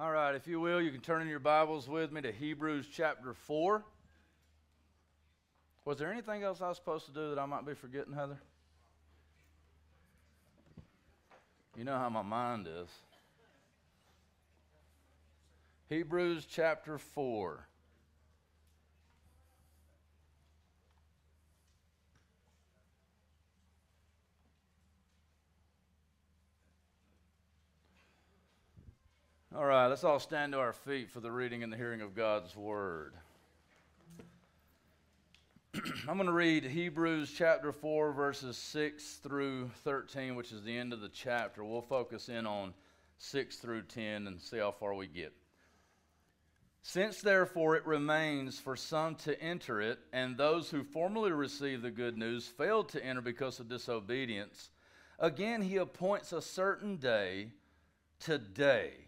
All right, if you will, you can turn in your Bibles with me to Hebrews chapter 4. Was there anything else I was supposed to do that I might be forgetting, Heather? You know how my mind is. Hebrews chapter 4. All right, let's all stand to our feet for the reading and the hearing of God's word. I'm going to read Hebrews chapter 4, verses 6 through 13, which is the end of the chapter. We'll focus in on 6 through 10 and see how far we get. Since therefore it remains for some to enter it, and those who formerly received the good news failed to enter because of disobedience, again he appoints a certain day, today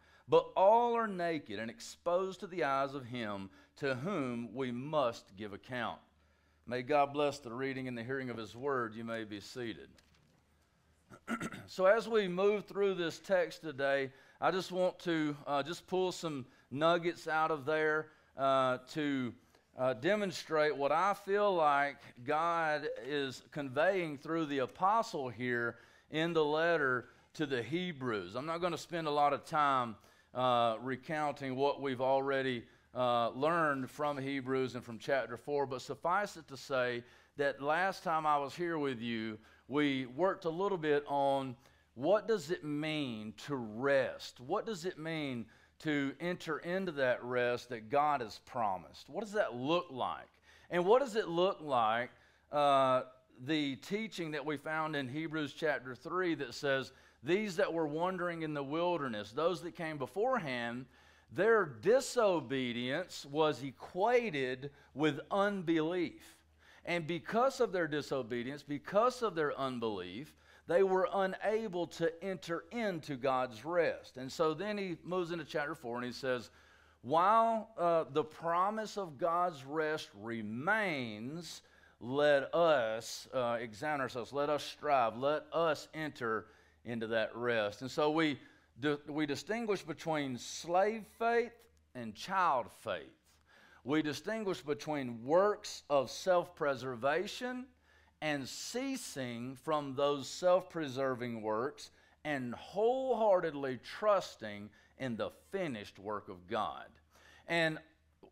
but all are naked and exposed to the eyes of him to whom we must give account. May God bless the reading and the hearing of his word. You may be seated. so, as we move through this text today, I just want to uh, just pull some nuggets out of there uh, to uh, demonstrate what I feel like God is conveying through the apostle here in the letter to the Hebrews. I'm not going to spend a lot of time uh, recounting what we've already uh, learned from Hebrews and from chapter 4, but suffice it to say that last time I was here with you, we worked a little bit on what does it mean to rest? What does it mean to enter into that rest that God has promised? What does that look like? And what does it look like, uh, the teaching that we found in Hebrews chapter 3 that says, these that were wandering in the wilderness, those that came beforehand, their disobedience was equated with unbelief. And because of their disobedience, because of their unbelief, they were unable to enter into God's rest. And so then he moves into chapter 4 and he says, While uh, the promise of God's rest remains, let us uh, examine ourselves, let us strive, let us enter into that rest. And so we, we distinguish between slave faith and child faith. We distinguish between works of self preservation and ceasing from those self preserving works and wholeheartedly trusting in the finished work of God. And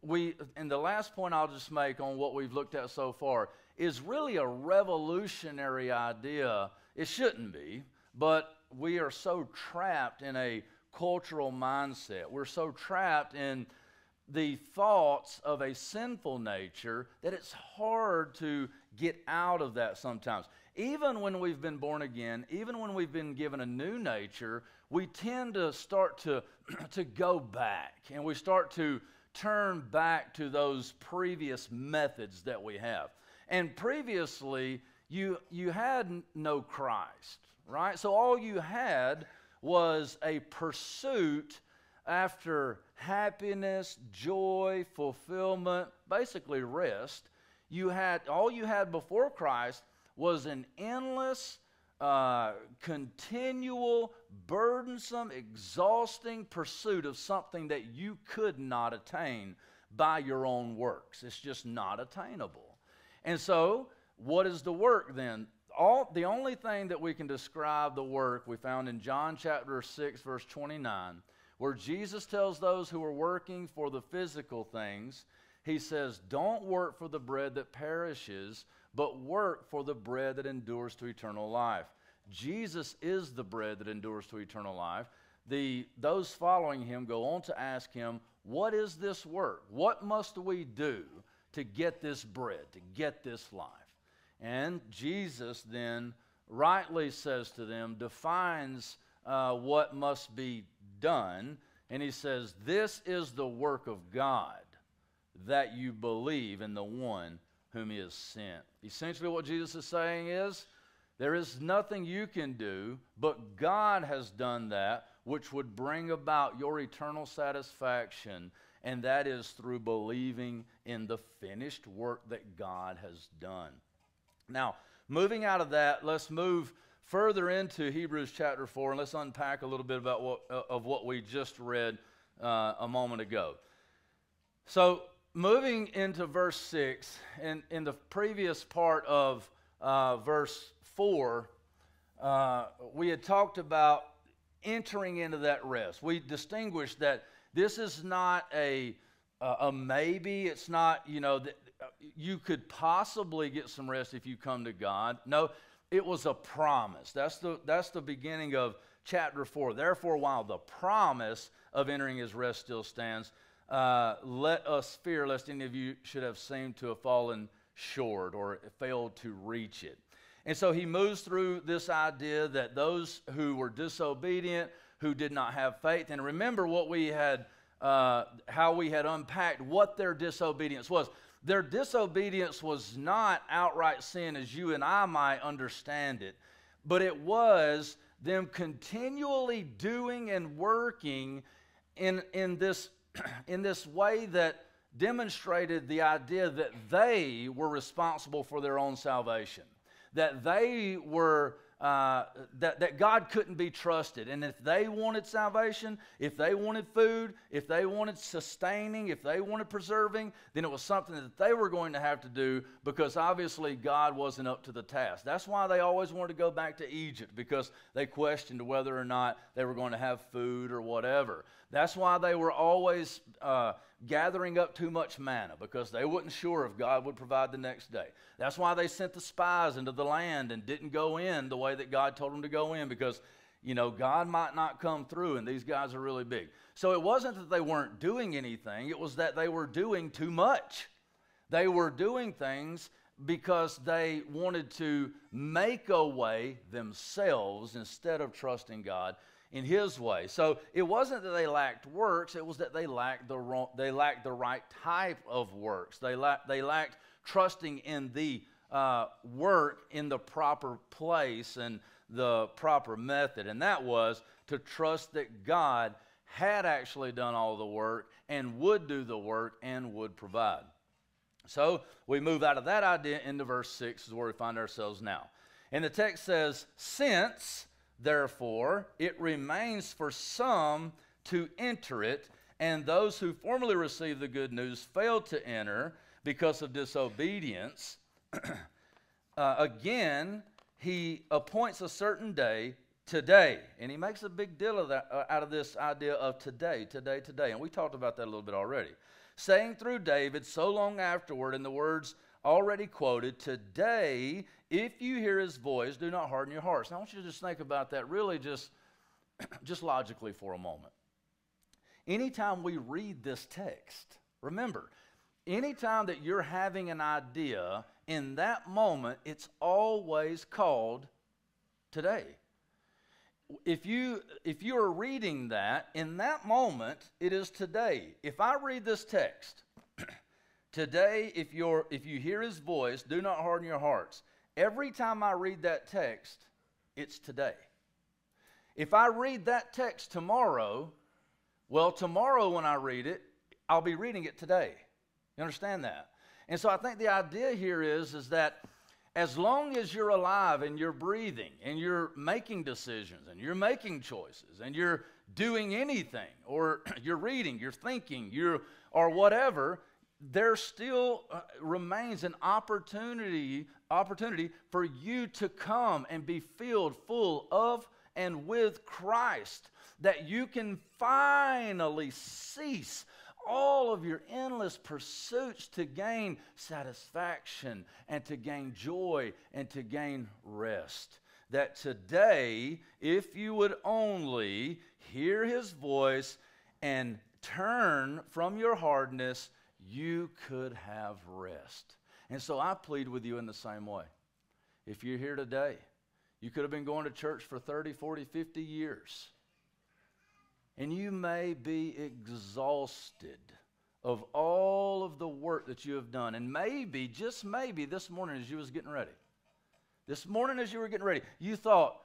we and the last point I'll just make on what we've looked at so far is really a revolutionary idea. It shouldn't be, but we are so trapped in a cultural mindset. We're so trapped in the thoughts of a sinful nature that it's hard to get out of that sometimes. Even when we've been born again, even when we've been given a new nature, we tend to start to, to go back and we start to turn back to those previous methods that we have. And previously, you, you had no Christ right? So all you had was a pursuit after happiness, joy, fulfillment, basically rest. You had all you had before Christ was an endless, uh, continual, burdensome, exhausting pursuit of something that you could not attain by your own works. It's just not attainable. And so, what is the work then? All, the only thing that we can describe the work we found in John chapter 6, verse 29, where Jesus tells those who are working for the physical things he says, Don't work for the bread that perishes, but work for the bread that endures to eternal life. Jesus is the bread that endures to eternal life. The, those following him go on to ask him, What is this work? What must we do to get this bread, to get this life? And Jesus then rightly says to them, defines uh, what must be done, and he says, This is the work of God, that you believe in the one whom he has sent. Essentially, what Jesus is saying is, there is nothing you can do, but God has done that which would bring about your eternal satisfaction, and that is through believing in the finished work that God has done. Now, moving out of that, let's move further into Hebrews chapter 4, and let's unpack a little bit about what, uh, of what we just read uh, a moment ago. So, moving into verse 6, in, in the previous part of uh, verse 4, uh, we had talked about entering into that rest. We distinguished that this is not a, a maybe, it's not, you know, that you could possibly get some rest if you come to God. No, it was a promise. That's the, that's the beginning of chapter 4. Therefore, while the promise of entering his rest still stands, uh, let us fear lest any of you should have seemed to have fallen short or failed to reach it. And so he moves through this idea that those who were disobedient, who did not have faith, and remember what we had, uh, how we had unpacked what their disobedience was. Their disobedience was not outright sin as you and I might understand it, but it was them continually doing and working in, in, this, in this way that demonstrated the idea that they were responsible for their own salvation that they were uh, that, that God couldn't be trusted. And if they wanted salvation, if they wanted food, if they wanted sustaining, if they wanted preserving, then it was something that they were going to have to do because obviously God wasn't up to the task. That's why they always wanted to go back to Egypt because they questioned whether or not they were going to have food or whatever. That's why they were always. Uh, gathering up too much manna because they weren't sure if God would provide the next day. That's why they sent the spies into the land and didn't go in the way that God told them to go in because, you know, God might not come through and these guys are really big. So it wasn't that they weren't doing anything, it was that they were doing too much. They were doing things because they wanted to make a way themselves instead of trusting God in his way. So it wasn't that they lacked works, it was that they lacked the, wrong, they lacked the right type of works. They, la- they lacked trusting in the uh, work in the proper place and the proper method. And that was to trust that God had actually done all the work and would do the work and would provide. So we move out of that idea into verse 6 is where we find ourselves now. And the text says, Since Therefore, it remains for some to enter it, and those who formerly received the good news failed to enter because of disobedience. uh, again, he appoints a certain day today, and he makes a big deal of that, uh, out of this idea of today, today, today. And we talked about that a little bit already. Saying through David so long afterward in the words already quoted, Today, if you hear his voice, do not harden your hearts. Now, I want you to just think about that really just, just logically for a moment. Anytime we read this text, remember, anytime that you're having an idea, in that moment, it's always called today. If you if you are reading that in that moment, it is today. If I read this text Today, if, you're, if you hear his voice, do not harden your hearts. Every time I read that text, it's today. If I read that text tomorrow, well, tomorrow when I read it, I'll be reading it today. You understand that? And so I think the idea here is, is that as long as you're alive and you're breathing and you're making decisions and you're making choices and you're doing anything or you're reading, you're thinking, you're or whatever, there still uh, remains an opportunity opportunity for you to come and be filled full of and with Christ that you can finally cease all of your endless pursuits to gain satisfaction and to gain joy and to gain rest. That today, if you would only hear his voice and turn from your hardness, you could have rest. And so I plead with you in the same way. If you're here today, you could have been going to church for 30, 40, 50 years. And you may be exhausted of all of the work that you have done. And maybe, just maybe, this morning as you was getting ready, this morning as you were getting ready, you thought,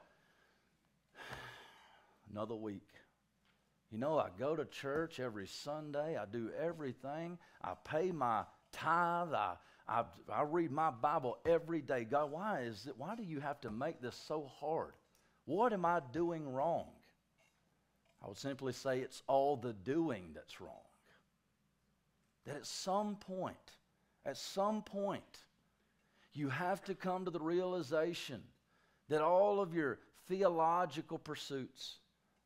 another week. You know, I go to church every Sunday. I do everything. I pay my tithe. I, I, I read my Bible every day. God, why is it? Why do you have to make this so hard? What am I doing wrong? I would simply say it's all the doing that's wrong. That at some point, at some point, you have to come to the realization that all of your theological pursuits,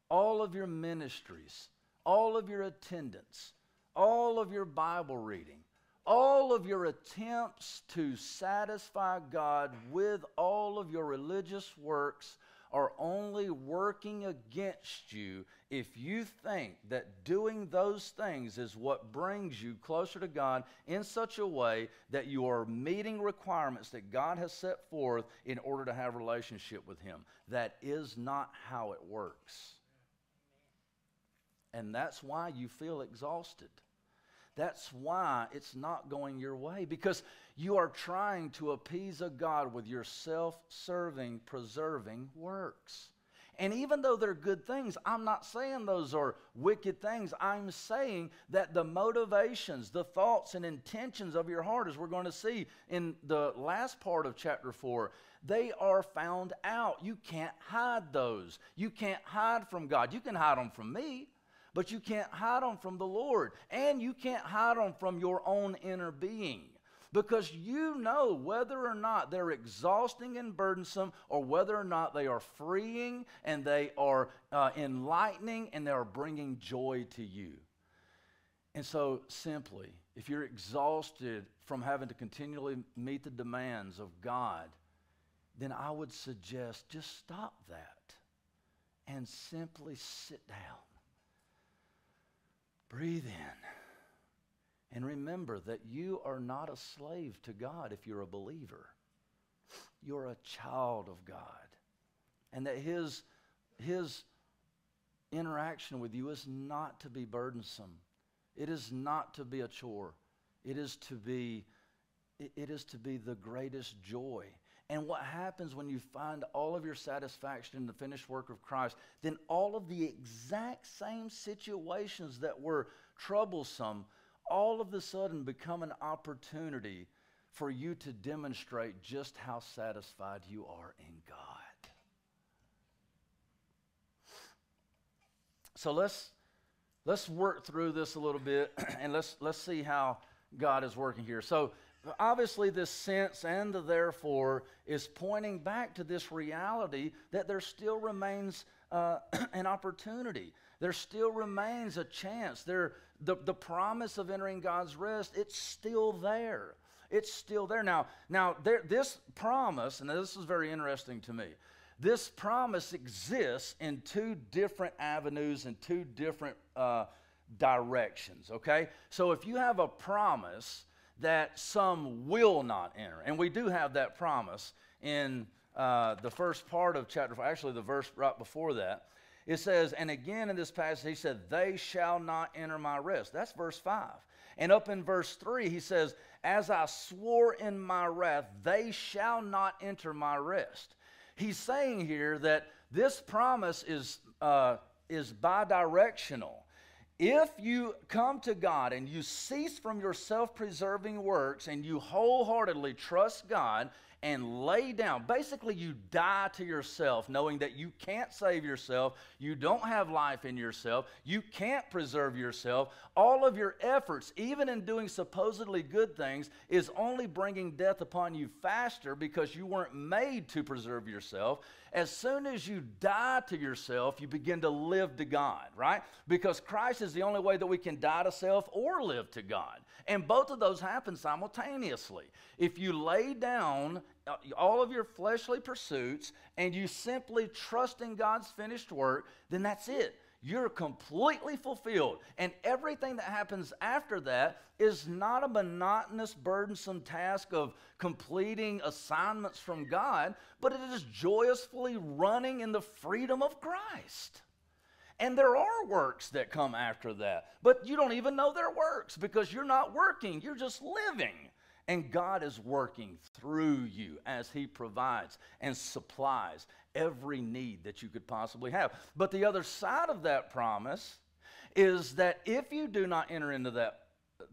all of your ministries, all of your attendance, all of your Bible reading, all of your attempts to satisfy God with all of your religious works are only working against you if you think that doing those things is what brings you closer to God in such a way that you are meeting requirements that God has set forth in order to have a relationship with Him. That is not how it works. And that's why you feel exhausted. That's why it's not going your way because you are trying to appease a God with your self serving, preserving works. And even though they're good things, I'm not saying those are wicked things. I'm saying that the motivations, the thoughts, and intentions of your heart, as we're going to see in the last part of chapter 4, they are found out. You can't hide those. You can't hide from God. You can hide them from me, but you can't hide them from the Lord. And you can't hide them from your own inner being because you know whether or not they're exhausting and burdensome or whether or not they are freeing and they are uh, enlightening and they are bringing joy to you. And so, simply, if you're exhausted from having to continually meet the demands of God, then I would suggest just stop that and simply sit down. Breathe in and remember that you are not a slave to God if you're a believer. You're a child of God. And that His, his interaction with you is not to be burdensome. It is not to be a chore. It is to be, it is to be the greatest joy. And what happens when you find all of your satisfaction in the finished work of Christ, then all of the exact same situations that were troublesome all of a sudden become an opportunity for you to demonstrate just how satisfied you are in God. So let's let's work through this a little bit and let's let's see how God is working here. So obviously this sense and the therefore is pointing back to this reality that there still remains uh, an opportunity there still remains a chance. There, the, the promise of entering God's rest, it's still there. It's still there. Now, now there, this promise, and this is very interesting to me, this promise exists in two different avenues and two different uh, directions, okay? So if you have a promise that some will not enter, and we do have that promise in uh, the first part of chapter 4, actually, the verse right before that, it says, and again in this passage, he said, They shall not enter my rest. That's verse 5. And up in verse 3, he says, As I swore in my wrath, they shall not enter my rest. He's saying here that this promise is, uh, is bidirectional. If you come to God and you cease from your self preserving works and you wholeheartedly trust God and lay down. Basically, you die to yourself, knowing that you can't save yourself, you don't have life in yourself, you can't preserve yourself. All of your efforts, even in doing supposedly good things, is only bringing death upon you faster because you weren't made to preserve yourself. As soon as you die to yourself, you begin to live to God, right? Because Christ is the only way that we can die to self or live to God. And both of those happen simultaneously. If you lay down uh, all of your fleshly pursuits and you simply trust in God's finished work, then that's it. You're completely fulfilled. And everything that happens after that is not a monotonous, burdensome task of completing assignments from God, but it is joyously running in the freedom of Christ. And there are works that come after that, but you don't even know they're works because you're not working, you're just living. And God is working through you as He provides and supplies every need that you could possibly have. But the other side of that promise is that if you do not enter into that,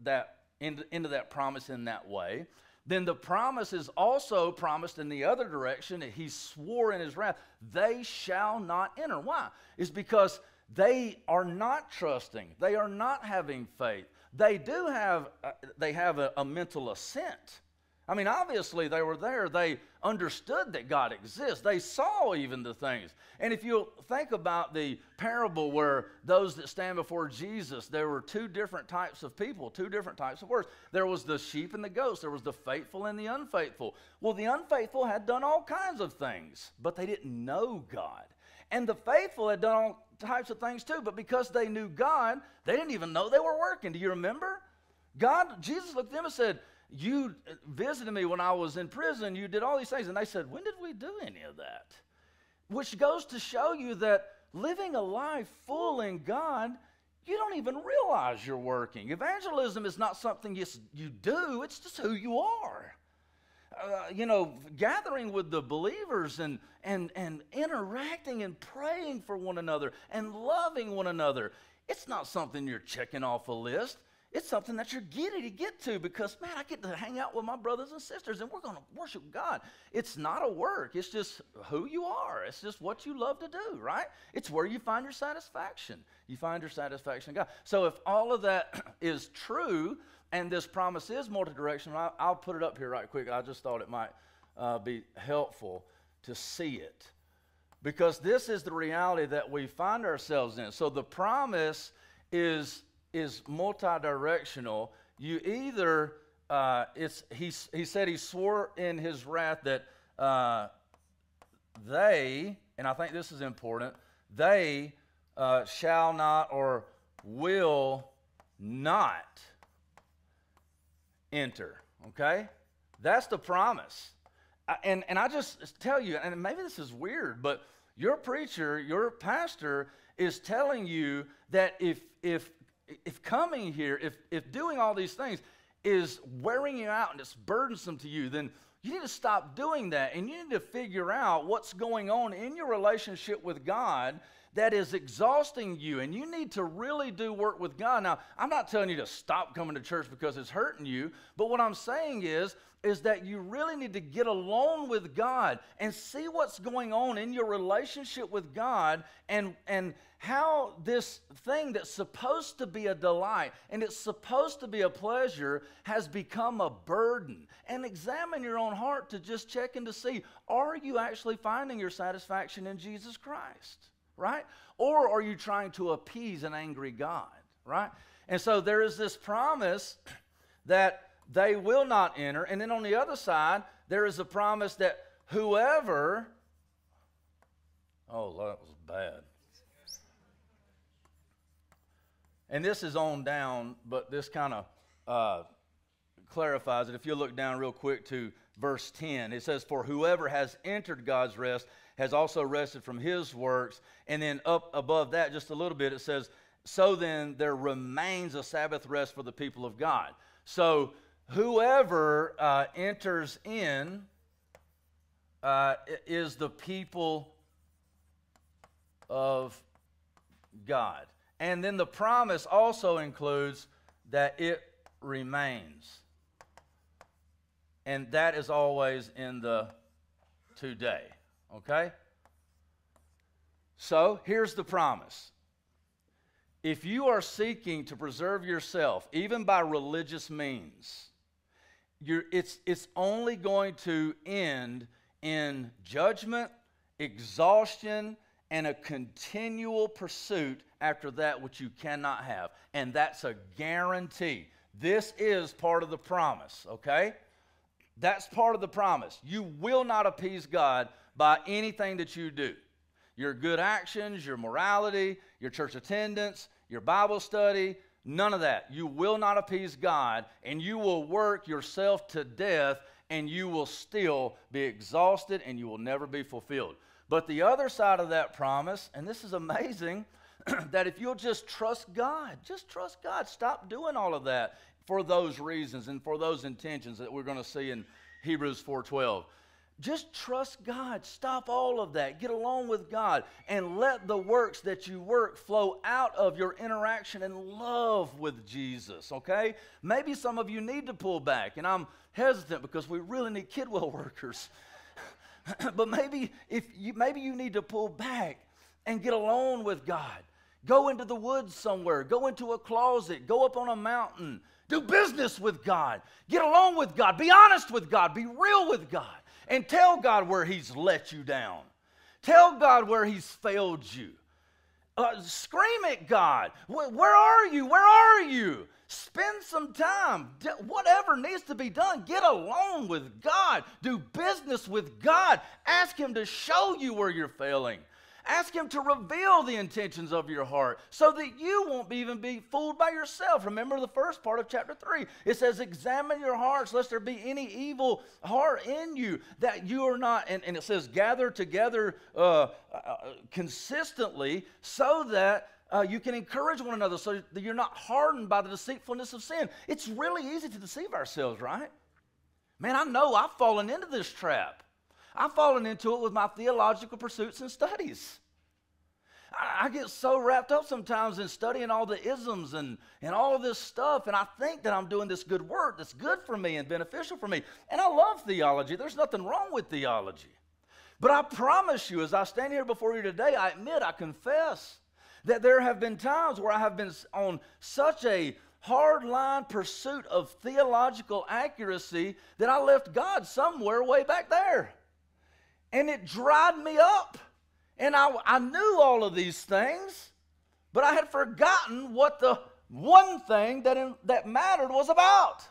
that into, into that promise in that way, then the promise is also promised in the other direction. He swore in his wrath, they shall not enter. Why? Is because they are not trusting. They are not having faith. They do have, uh, they have a, a mental assent. I mean, obviously they were there. They understood that God exists. They saw even the things. And if you think about the parable where those that stand before Jesus, there were two different types of people, two different types of words. There was the sheep and the goats. There was the faithful and the unfaithful. Well, the unfaithful had done all kinds of things, but they didn't know God. And the faithful had done all types of things too, but because they knew God, they didn't even know they were working. Do you remember? God, Jesus looked at them and said, You visited me when I was in prison, you did all these things. And they said, When did we do any of that? Which goes to show you that living a life full in God, you don't even realize you're working. Evangelism is not something you, you do, it's just who you are. Uh, you know, gathering with the believers and, and, and interacting and praying for one another and loving one another. It's not something you're checking off a list. It's something that you're giddy to get to because, man, I get to hang out with my brothers and sisters and we're going to worship God. It's not a work, it's just who you are. It's just what you love to do, right? It's where you find your satisfaction. You find your satisfaction in God. So, if all of that is true, and this promise is multi-directional. I'll, I'll put it up here right quick. I just thought it might uh, be helpful to see it because this is the reality that we find ourselves in. So the promise is is multi-directional. You either uh, it's he he said he swore in his wrath that uh, they and I think this is important they uh, shall not or will not enter. Okay? That's the promise. And, and I just tell you, and maybe this is weird, but your preacher, your pastor is telling you that if, if, if coming here, if, if doing all these things is wearing you out and it's burdensome to you, then you need to stop doing that and you need to figure out what's going on in your relationship with God that is exhausting you, and you need to really do work with God. Now, I'm not telling you to stop coming to church because it's hurting you, but what I'm saying is, is that you really need to get alone with God and see what's going on in your relationship with God and, and how this thing that's supposed to be a delight and it's supposed to be a pleasure has become a burden. And examine your own heart to just check and to see are you actually finding your satisfaction in Jesus Christ? Right? Or are you trying to appease an angry God, right? And so there is this promise that they will not enter. And then on the other side, there is a promise that whoever, oh, that was bad. And this is on down, but this kind of uh, clarifies it. If you look down real quick to verse 10, it says, For whoever has entered God's rest has also rested from his works. And then up above that, just a little bit, it says, So then there remains a Sabbath rest for the people of God. So whoever uh, enters in uh, is the people of God. And then the promise also includes that it remains. And that is always in the today. Okay? So here's the promise. If you are seeking to preserve yourself, even by religious means, it's, it's only going to end in judgment, exhaustion, and a continual pursuit after that which you cannot have. And that's a guarantee. This is part of the promise, okay? That's part of the promise. You will not appease God by anything that you do. Your good actions, your morality, your church attendance, your Bible study, none of that. You will not appease God, and you will work yourself to death, and you will still be exhausted, and you will never be fulfilled. But the other side of that promise, and this is amazing, that if you'll just trust God, just trust God, stop doing all of that for those reasons and for those intentions that we're going to see in Hebrews 4:12. Just trust God. Stop all of that. Get along with God and let the works that you work flow out of your interaction and love with Jesus, okay? Maybe some of you need to pull back, and I'm hesitant because we really need Kidwell workers. but maybe if you maybe you need to pull back and get alone with God. Go into the woods somewhere, go into a closet, go up on a mountain, do business with God. Get along with God. Be honest with God. Be real with God. And tell God where He's let you down. Tell God where He's failed you. Uh, scream at God. Where, are you? Where are you? Spend some time. Whatever needs to be done, get along with God. Do business with God. Ask Him to show you where you're failing. Ask Him to reveal the intentions of your heart so that you won't even be fooled by yourself. Remember the first part of chapter 3. It says, Examine your hearts, lest there be any evil heart in you, that you are not, and, and it says, Gather together uh, uh, consistently so that. Uh, you can encourage one another so that you're not hardened by the deceitfulness of sin. It's really easy to deceive ourselves, right? Man, I know I've fallen into this trap. I've fallen into it with my theological pursuits and studies. I, get so wrapped up sometimes in studying all the isms and, and all this stuff, and I think that I'm doing this good work that's good for me and beneficial for me. And I love theology. There's nothing wrong with theology. But I promise you, as I stand here before you today, I admit, I confess that there have been times where I have been on such a hardline pursuit of theological accuracy that I left God somewhere way back there and it dried me up. And I, I knew all of these things, but I had forgotten what the one thing that, in, that mattered was about.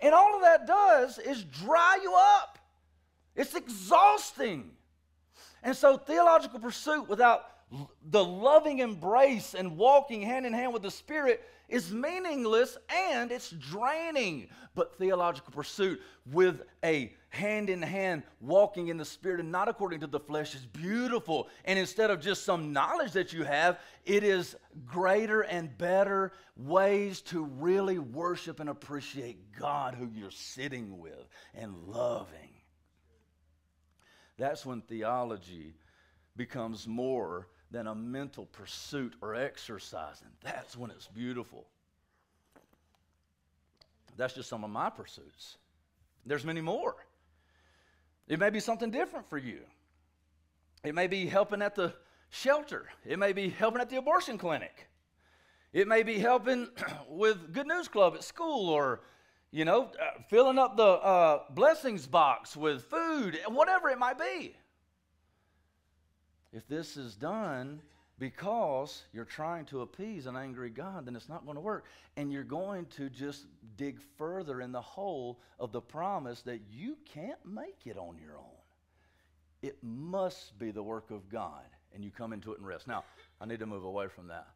And all of that does is dry you up. It's exhausting. And so, theological pursuit without the loving embrace and walking hand in hand with the Spirit is meaningless and it's draining. But theological pursuit with a hand in hand walking in the Spirit and not according to the flesh is beautiful. And instead of just some knowledge that you have, it is greater and better ways to really worship and appreciate God who you're sitting with and loving. That's when theology becomes more than a mental pursuit or exercise. And that's when it's beautiful. That's just some of my pursuits. There's many more. It may be something different for you. It may be helping at the shelter. It may be helping at the abortion clinic. It may be helping with Good News Club at school or, you know, uh, filling up the uh, blessings box with food, whatever it might be. If this is done because you're trying to appease an angry God, then it's not going to work. And you're going to just dig further in the hole of the promise that you can't make it on your own. It must be the work of God, and you come into it and rest. Now, I need to move away from that.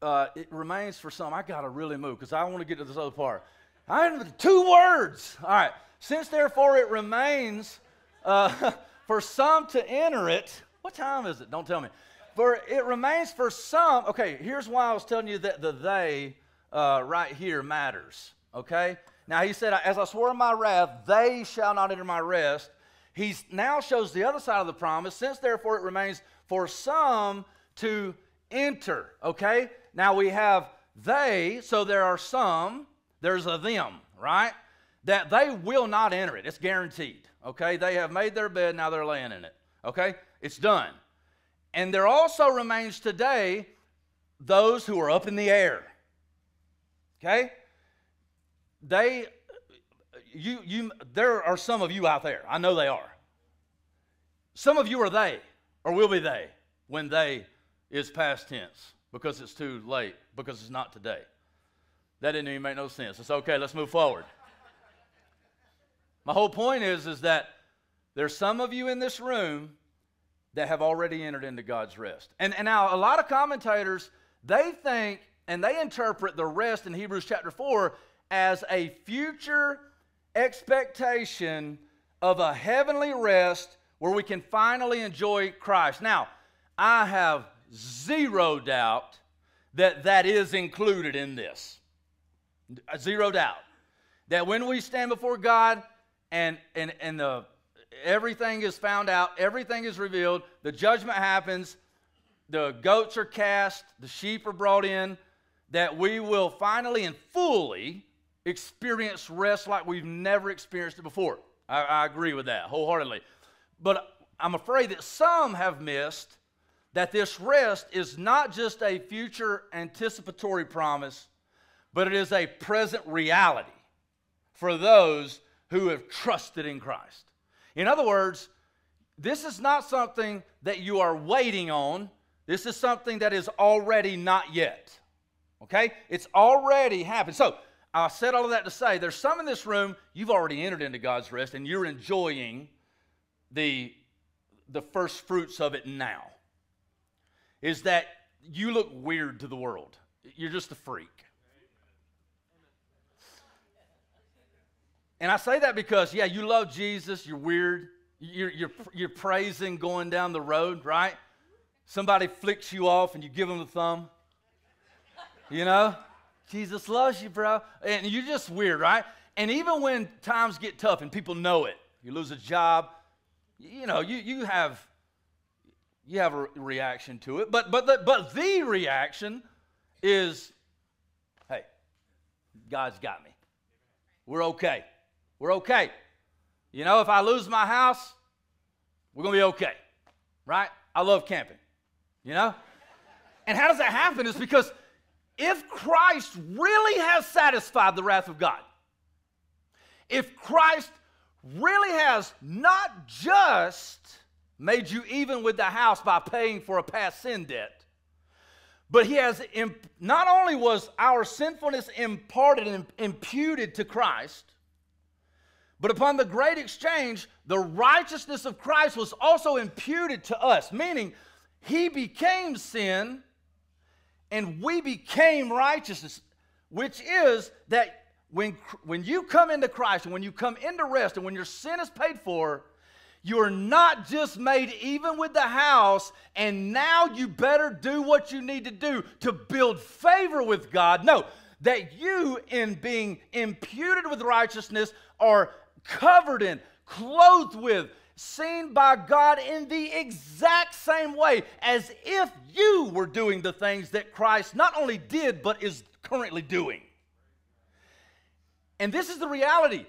Uh, it remains for some. I got to really move because I want to get to this other part. I two words. All right. Since therefore it remains. Uh, for some to enter it. What time is it? Don't tell me. For it remains for some. Okay, here's why I was telling you that the they uh, right here matters. Okay? Now he said, As I swore in my wrath, they shall not enter my rest. He now shows the other side of the promise. Since therefore it remains for some to enter. Okay? Now we have they, so there are some, there's a them, right? That they will not enter it. It's guaranteed. Okay, they have made their bed, now they're laying in it. Okay, it's done. And there also remains today those who are up in the air. Okay? They, you, you, there are some of you out there. I know they are. Some of you are they. Or will be they when they is past tense because it's too late, because it's not today? That didn't even make no sense. It's okay, let's move forward. My whole point is, is that there's some of you in this room that have already entered into God's rest. And, and now, a lot of commentators, they think and they interpret the rest in Hebrews chapter 4 as a future expectation of a heavenly rest where we can finally enjoy Christ. Now, I have zero doubt that that is included in this. Zero doubt. That when we stand before God and, and, and the, everything is found out, everything is revealed, the judgment happens, the goats are cast, the sheep are brought in, that we will finally and fully experience rest like we've never experienced it before. I, I agree with that wholeheartedly. But I'm afraid that some have missed that this rest is not just a future anticipatory promise, but it is a present reality for those who have trusted in Christ. In other words, this is not something that you are waiting on. This is something that is already not yet. Okay? It's already happened. So, I said all of that to say there's some in this room, you've already entered into God's rest and you're enjoying the, the first fruits of it now. Is that you look weird to the world. You're just a freak. And I say that because, yeah, you love Jesus, you're weird, you're, you're, you're praising going down the road, right? Somebody flicks you off and you give them the thumb. You know? Jesus loves you, bro. And you're just weird, right? And even when times get tough and people know it, you lose a job, you know, you, you have you have a reaction to it. But but the, but the reaction is, hey, God's got me. We're okay. We're okay. You know, if I lose my house, we're gonna be okay. Right? I love camping. You know? And how does that happen? Is because if Christ really has satisfied the wrath of God, if Christ really has not just made you even with the house by paying for a past sin debt, but he has imp- not only was our sinfulness imparted and imputed to Christ, but upon the great exchange, the righteousness of Christ was also imputed to us, meaning he became sin and we became righteousness, which is that when, when you come into Christ and when you come into rest and when your sin is paid for, you are not just made even with the house, and now you better do what you need to do to build favor with God. No, that you, in being imputed with righteousness, are covered in, clothed with, seen by God in the exact same way as if you were doing the things that Christ not only did, but is currently doing. And this is the reality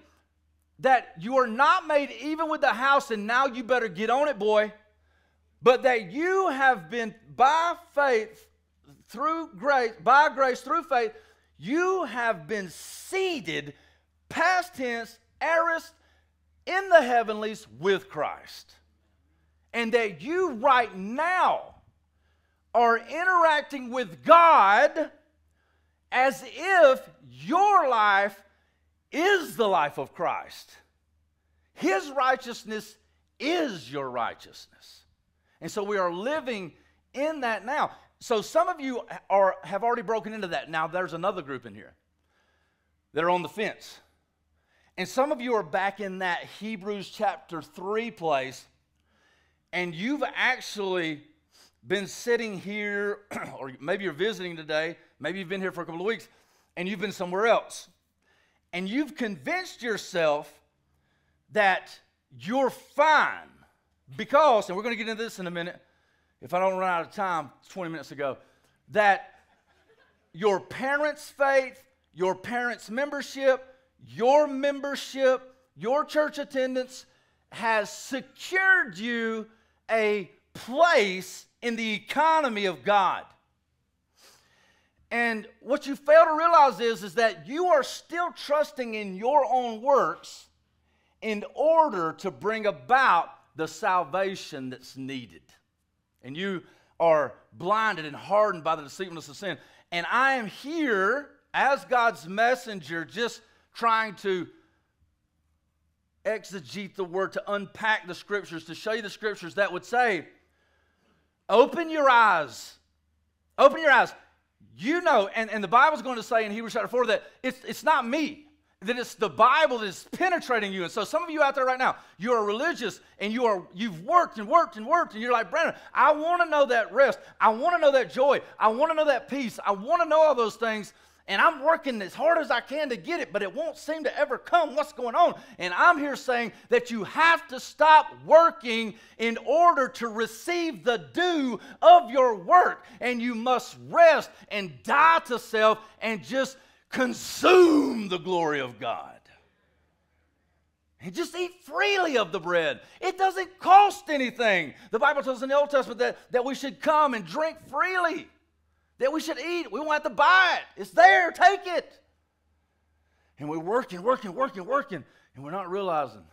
that you are not made even with the house, and now you better get on it, boy. But that you have been by faith, through grace, by grace, through faith, you have been seated, past tense, aorist, in the heavenlies with Christ. And that you right now are interacting with God as if your life is the life of Christ. His righteousness is your righteousness. And so we are living in that now. So some of you are, have already broken into that. Now there's another group in here that are on the fence. And some of you are back in that Hebrews chapter 3 place, and you've actually been sitting here, or maybe you're visiting today, maybe you've been here for a couple of weeks, and you've been somewhere else. And you've convinced yourself that you're fine because, and we're going to get into this in a minute, if I don't run out of time, 20 minutes ago, that your parents' faith, your parents' membership, your membership, your church attendance has secured you a place in the economy of God. And what you fail to realize is, is that you are still trusting in your own works in order to bring about the salvation that's needed. and you are blinded and hardened by the deceitfulness of sin. And I am here as God's messenger, just trying to exegete the word, to unpack the scriptures, to show you the scriptures that would say, Open your eyes. Open your eyes. You know, and, and the Bible's going to say in Hebrews chapter 4 that it's, it's not me that it's the Bible that's penetrating you. And so some of you out there right now, you are religious and you are you've worked and worked and worked, and you're like, Brandon, I want to know that rest. I want to know that joy. I want to know that peace. I want to know all those things. And I'm working as hard as I can to get it, but it won't seem to ever come. What's going on? And I'm here saying that you have to stop working in order to receive the due of your work. And you must rest and die to self and just consume the glory of God. And just eat freely of the bread. It doesn't cost anything. The Bible tells in the Old Testament that, that we should come and drink freely, that we should eat. We won't have to buy it. It's there, take it. And we're working, working, working, working, and we're not realizing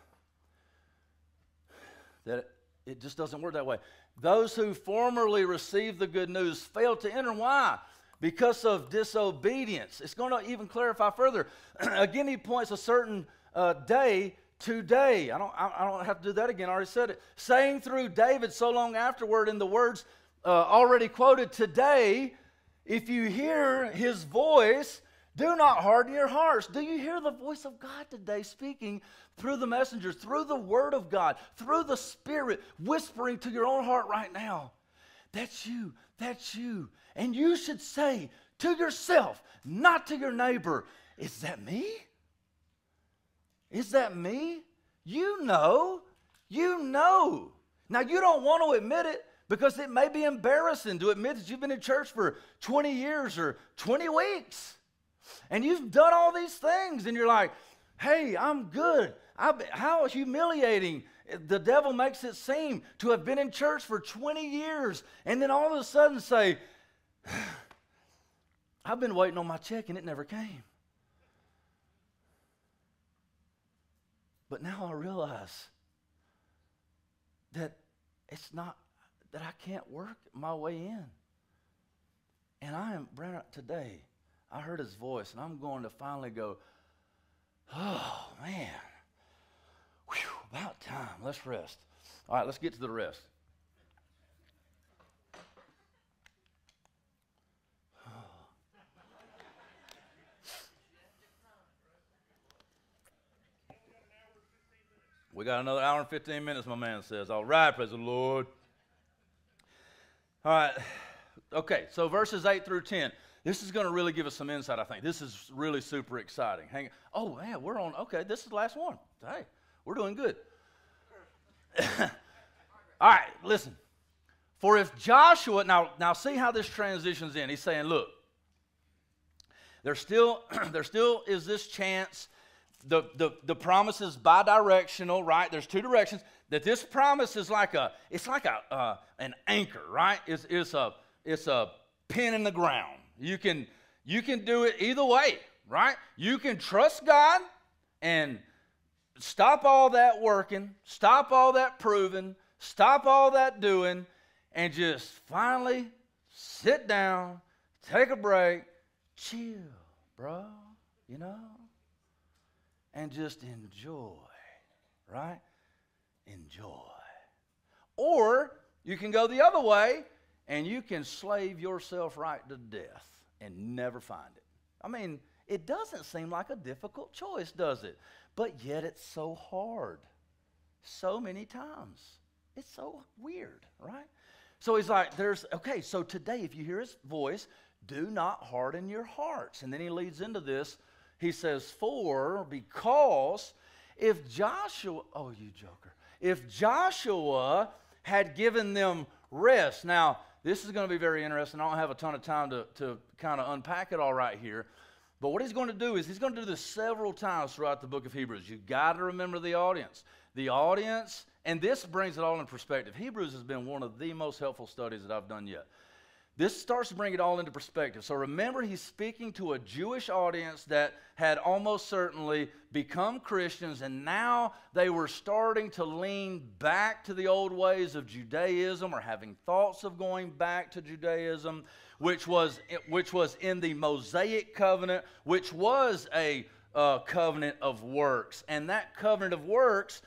that it just doesn't work that way. Those who formerly received the good news failed to enter. Why? because of disobedience. It's going to even clarify further. again, he points a certain uh, day today. I don't, I, don't have to do that again. I already said it. Saying through David so long afterward in the words uh, already quoted today, if you hear his voice, do not harden your hearts. Do you hear the voice of God today speaking through the messengers, through the word of God, through the Spirit, whispering to your own heart right now? That's you. That's you. And you should say to yourself, not to your neighbor, Is that me? Is that me? You know. You know. Now, you don't want to admit it because it may be embarrassing to admit that you've been in church for 20 years or 20 weeks. And you've done all these things, and you're like, hey, I'm good. I've, how humiliating the devil makes it seem to have been in church for 20 years and then all of a sudden say, I've been waiting on my check and it never came. But now I realize that it's not that I can't work my way in. And I am, Brandon, today, I heard his voice, and I'm going to finally go, oh, man, Whew, about time. Let's rest. All right, let's get to the rest. We got another hour and 15 minutes, my man says. All right, praise the Lord. All right. Okay, so verses 8 through 10. This is going to really give us some insight, I think. This is really super exciting. Hang Oh, man, we're on. Okay, this is the last one. Hey, we're doing good. All right, listen. For if Joshua, now, now see how this transitions in. He's saying, look, there still, there still is this chance the, the, the promise is bi-directional, right? There's two directions. That this promise is like a, it's like a, uh, an anchor, right? It's, it's, a, it's a pin in the ground. You can, you can do it either way, right? You can trust God and stop all that working, stop all that proving, stop all that doing, and just finally sit down, take a break, chill, bro, you know? And just enjoy, right? Enjoy. Or you can go the other way and you can slave yourself right to death and never find it. I mean, it doesn't seem like a difficult choice, does it? But yet it's so hard so many times. It's so weird, right? So he's like, there's, okay, so today, if you hear his voice, do not harden your hearts. And then he leads into this he says, For, because if Joshua, oh, you joker, if Joshua had given them rest. Now, this is going to be very interesting. I don't have a ton of time to, to kind of unpack it all right here. But what he's going to do is he's going to do this several times throughout the book of Hebrews. You've got to remember the audience. The audience, and this brings it all in perspective. Hebrews has been one of the most helpful studies that I've done yet this starts to bring it all into perspective. So remember, he's speaking to a Jewish audience that had almost certainly become Christians, and now they were starting to lean back to the old ways of Judaism or having thoughts of going back to Judaism, which was, which was in the Mosaic covenant, which was a uh, covenant of works. And that covenant of works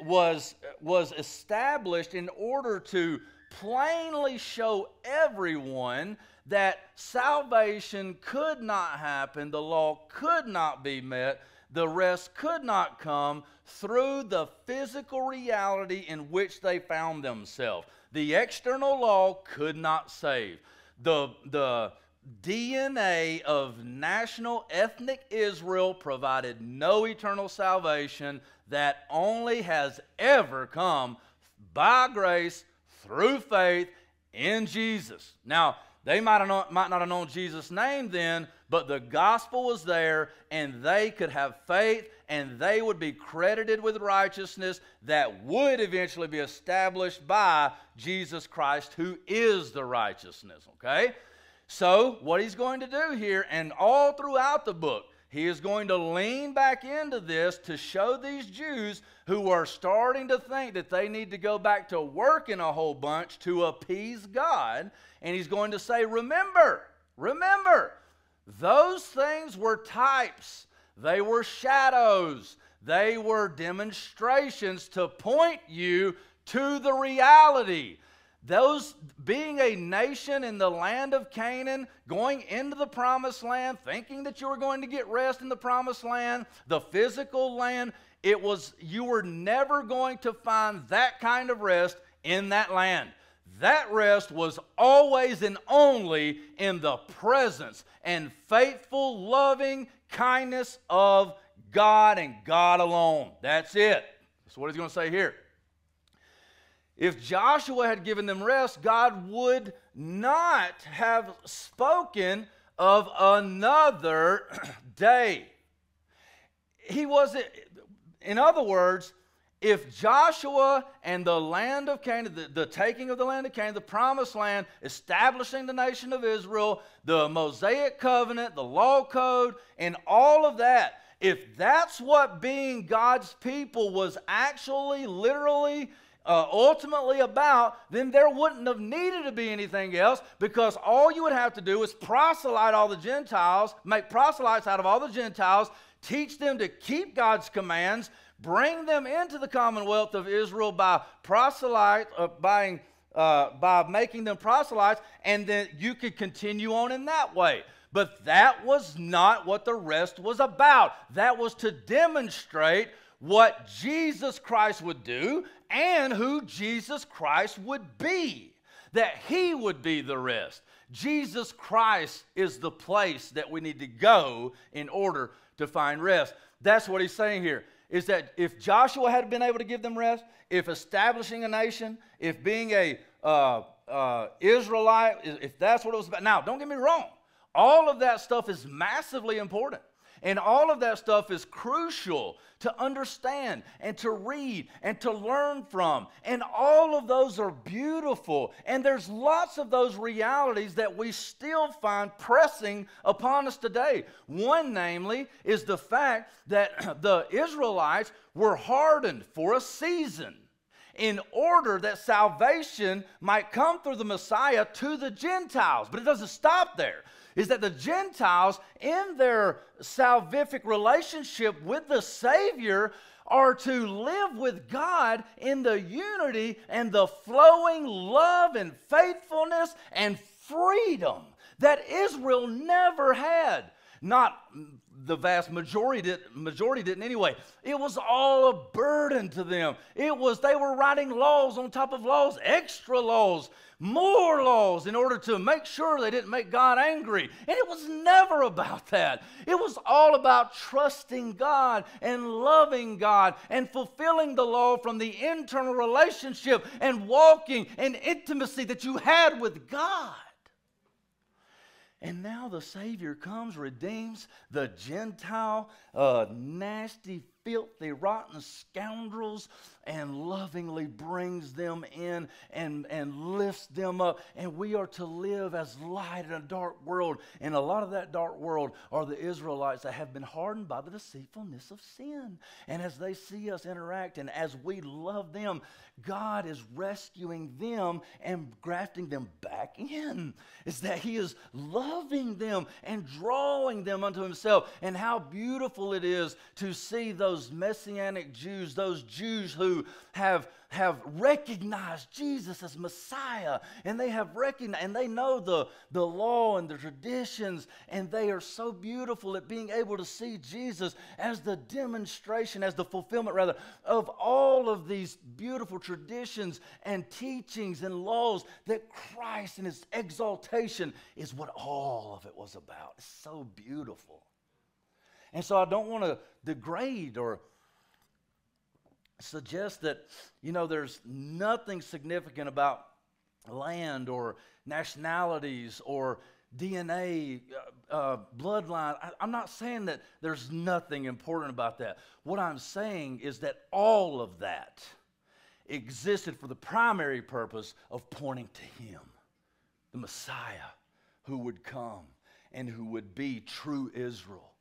was, was established in order to plainly show everyone that salvation could not happen, the law could not be met, the rest could not come through the physical reality in which they found themselves. The external law could not save. The, the DNA of national ethnic Israel provided no eternal salvation that only has ever come by grace through faith in Jesus. Now, they might, have not, might not have known Jesus' name then, but the gospel was there, and they could have faith, and they would be credited with righteousness that would eventually be established by Jesus Christ, who is the righteousness. Okay? So, what he's going to do here, and all throughout the book, he is going to lean back into this to show these Jews who are starting to think that they need to go back to working a whole bunch to appease God. And he's going to say, Remember, remember, those things were types, they were shadows, they were demonstrations to point you to the reality those being a nation in the land of Canaan, going into the promised land, thinking that you were going to get rest in the promised land, the physical land, it was you were never going to find that kind of rest in that land. That rest was always and only in the presence and faithful, loving kindness of God and God alone. That's it. That's what he's going to say here. If Joshua had given them rest, God would not have spoken of another day. He wasn't, in other words, if Joshua and the land of Canaan, the, the, taking of the land of Canaan, the promised land, establishing the nation of Israel, the Mosaic covenant, the law code, and all of that, if that's what being God's people was actually, literally, uh, ultimately about, then there wouldn't have needed to be anything else because all you would have to do is proselyte all the Gentiles, make proselytes out of all the Gentiles, teach them to keep God's commands, bring them into the commonwealth of Israel by proselyte, uh, by, uh, by making them proselytes, and then you could continue on in that way. But that was not what the rest was about. That was to demonstrate what Jesus Christ would do and who Jesus Christ would be, that he would be the rest. Jesus Christ is the place that we need to go in order to find rest. That's what he's saying here. Is that if Joshua had been able to give them rest, if establishing a nation, if being a uh, uh, Israelite, if that's what it was about. Now, don't get me wrong. All of that stuff is massively important. And all of that stuff is crucial to understand and to read and to learn from. And all of those are beautiful. And there's lots of those realities that we still find pressing upon us today. One, namely, is the fact that the Israelites were hardened for a season in order that salvation might come through the Messiah to the Gentiles. But it doesn't stop there is that the Gentiles, in their salvific relationship with the Savior, are to live with God in the unity and the flowing love and faithfulness and freedom that Israel never had. Not the vast majority did, majority didn't anyway. It was all a burden to them. It was they were writing laws on top of laws, extra laws, more laws in order to make sure they didn't make God angry. And it was never about that. It was all about trusting God and loving God and fulfilling the law from the internal relationship and walking and intimacy that you had with God. And now the Savior comes, redeems the Gentile, uh, nasty, filthy, rotten scoundrels and lovingly brings them in and, and lifts them up. And we are to live as light in a dark world. And a lot of that dark world are the Israelites that have been hardened by the deceitfulness of sin. And as they see us interact and as we love them, God is rescuing them and grafting them back in. Is that He is loving them and drawing them unto Himself. And how beautiful it is to see those Messianic Jews, those Jews who have have recognized Jesus as Messiah, and they have recognized, and they know the, the law and the traditions, and they are so beautiful at being able to see Jesus as the demonstration, as the fulfillment, rather, of all of these beautiful traditions and teachings and laws that Christ and his exaltation is what all of it was about. It's so beautiful. And so I don't want to degrade or suggest that, you know, there's nothing significant about land or nationalities or DNA, uh, uh, bloodline. I, I'm not saying that there's nothing important about that. What I'm saying is that all of that existed for the primary purpose of pointing to Him, the Messiah who would come and who would be true Israel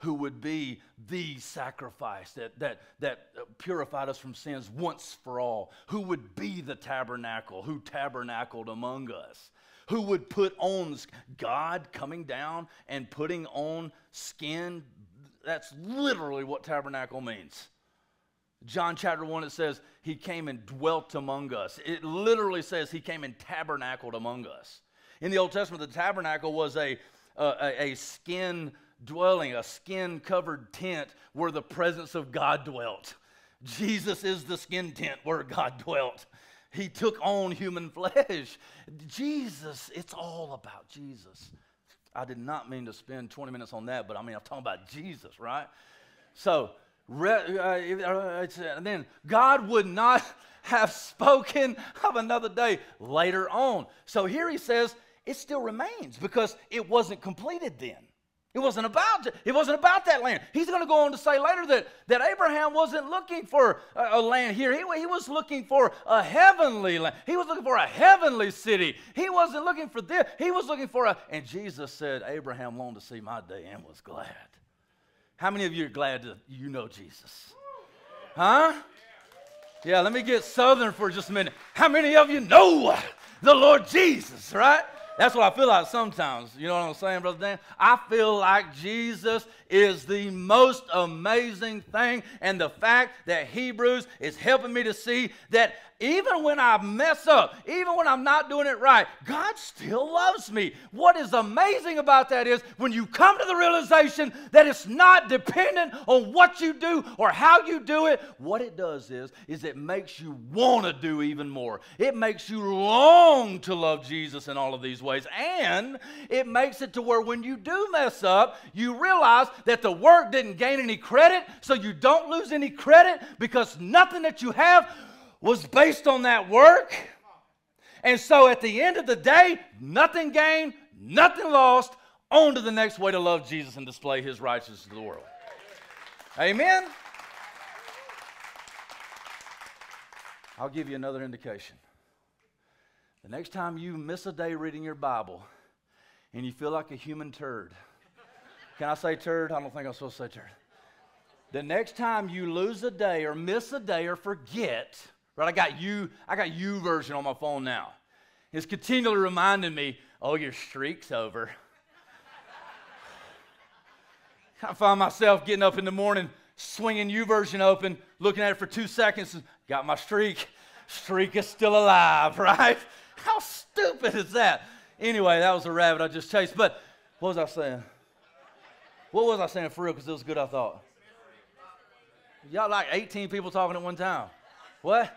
who would be the sacrifice that, that, that purified us from sins once for all, who would be the tabernacle, who tabernacled among us, who would put on God coming down and putting on skin. That's literally what tabernacle means. John chapter 1, it says, He came and dwelt among us. It literally says He came and tabernacled among us. In the Old Testament, the tabernacle was a, a, a skin dwelling, a skin covered tent where the presence of God dwelt. Jesus is the skin tent where God dwelt. He took on human flesh. Jesus, it's all about Jesus. I did not mean to spend 20 minutes on that, but I mean, I'm talking about Jesus, right? So, uh, uh, and then God would not have spoken of another day later on. So here he says it still remains because it wasn't completed then. It wasn't about it wasn't about that land. He's going to go on to say later that, that Abraham wasn't looking for a, a, land here. He, he was looking for a heavenly land. He was looking for a heavenly city. He wasn't looking for this. He was looking for a and Jesus said, Abraham longed to see my day and was glad. How many of you are glad that you know Jesus? Huh? Yeah, let me get southern for just a minute. How many of you know the Lord Jesus, right? That's what I feel like sometimes. You know what I'm saying, Brother Dan? I feel like Jesus is the most amazing thing, and the fact that Hebrews is helping me to see that even when I mess up, even when I'm not doing it right, God still loves me. What is amazing about that is when you come to the realization that it's not dependent on what you do or how you do it, what it does is is it makes you want to do even more. It makes you long to love Jesus in all of these ways and it makes it to where when you do mess up, you realize that the work didn't gain any credit, so you don't lose any credit because nothing that you have was based on that work. And so at the end of the day, nothing gained, nothing lost, on to the next way to love Jesus and display his righteousness to the world. Amen? I'll give you another indication. The next time you miss a day reading your Bible and you feel like a human turd, can I say turd? I don't think I'm supposed to say turd. The next time you lose a day or miss a day or forget, Right? I got you, I got YouVersion on my phone now. It's continually reminding me, oh, your streak's over. I find myself getting up in the morning, swinging YouVersion open, looking at it for two seconds, got my streak. Streak is still alive, right? How stupid is that? Anyway, that was a rabbit I just chased. But what was I saying? What was I saying for real? Because it was good, I thought. Y'all like 18 people talking at one time. What?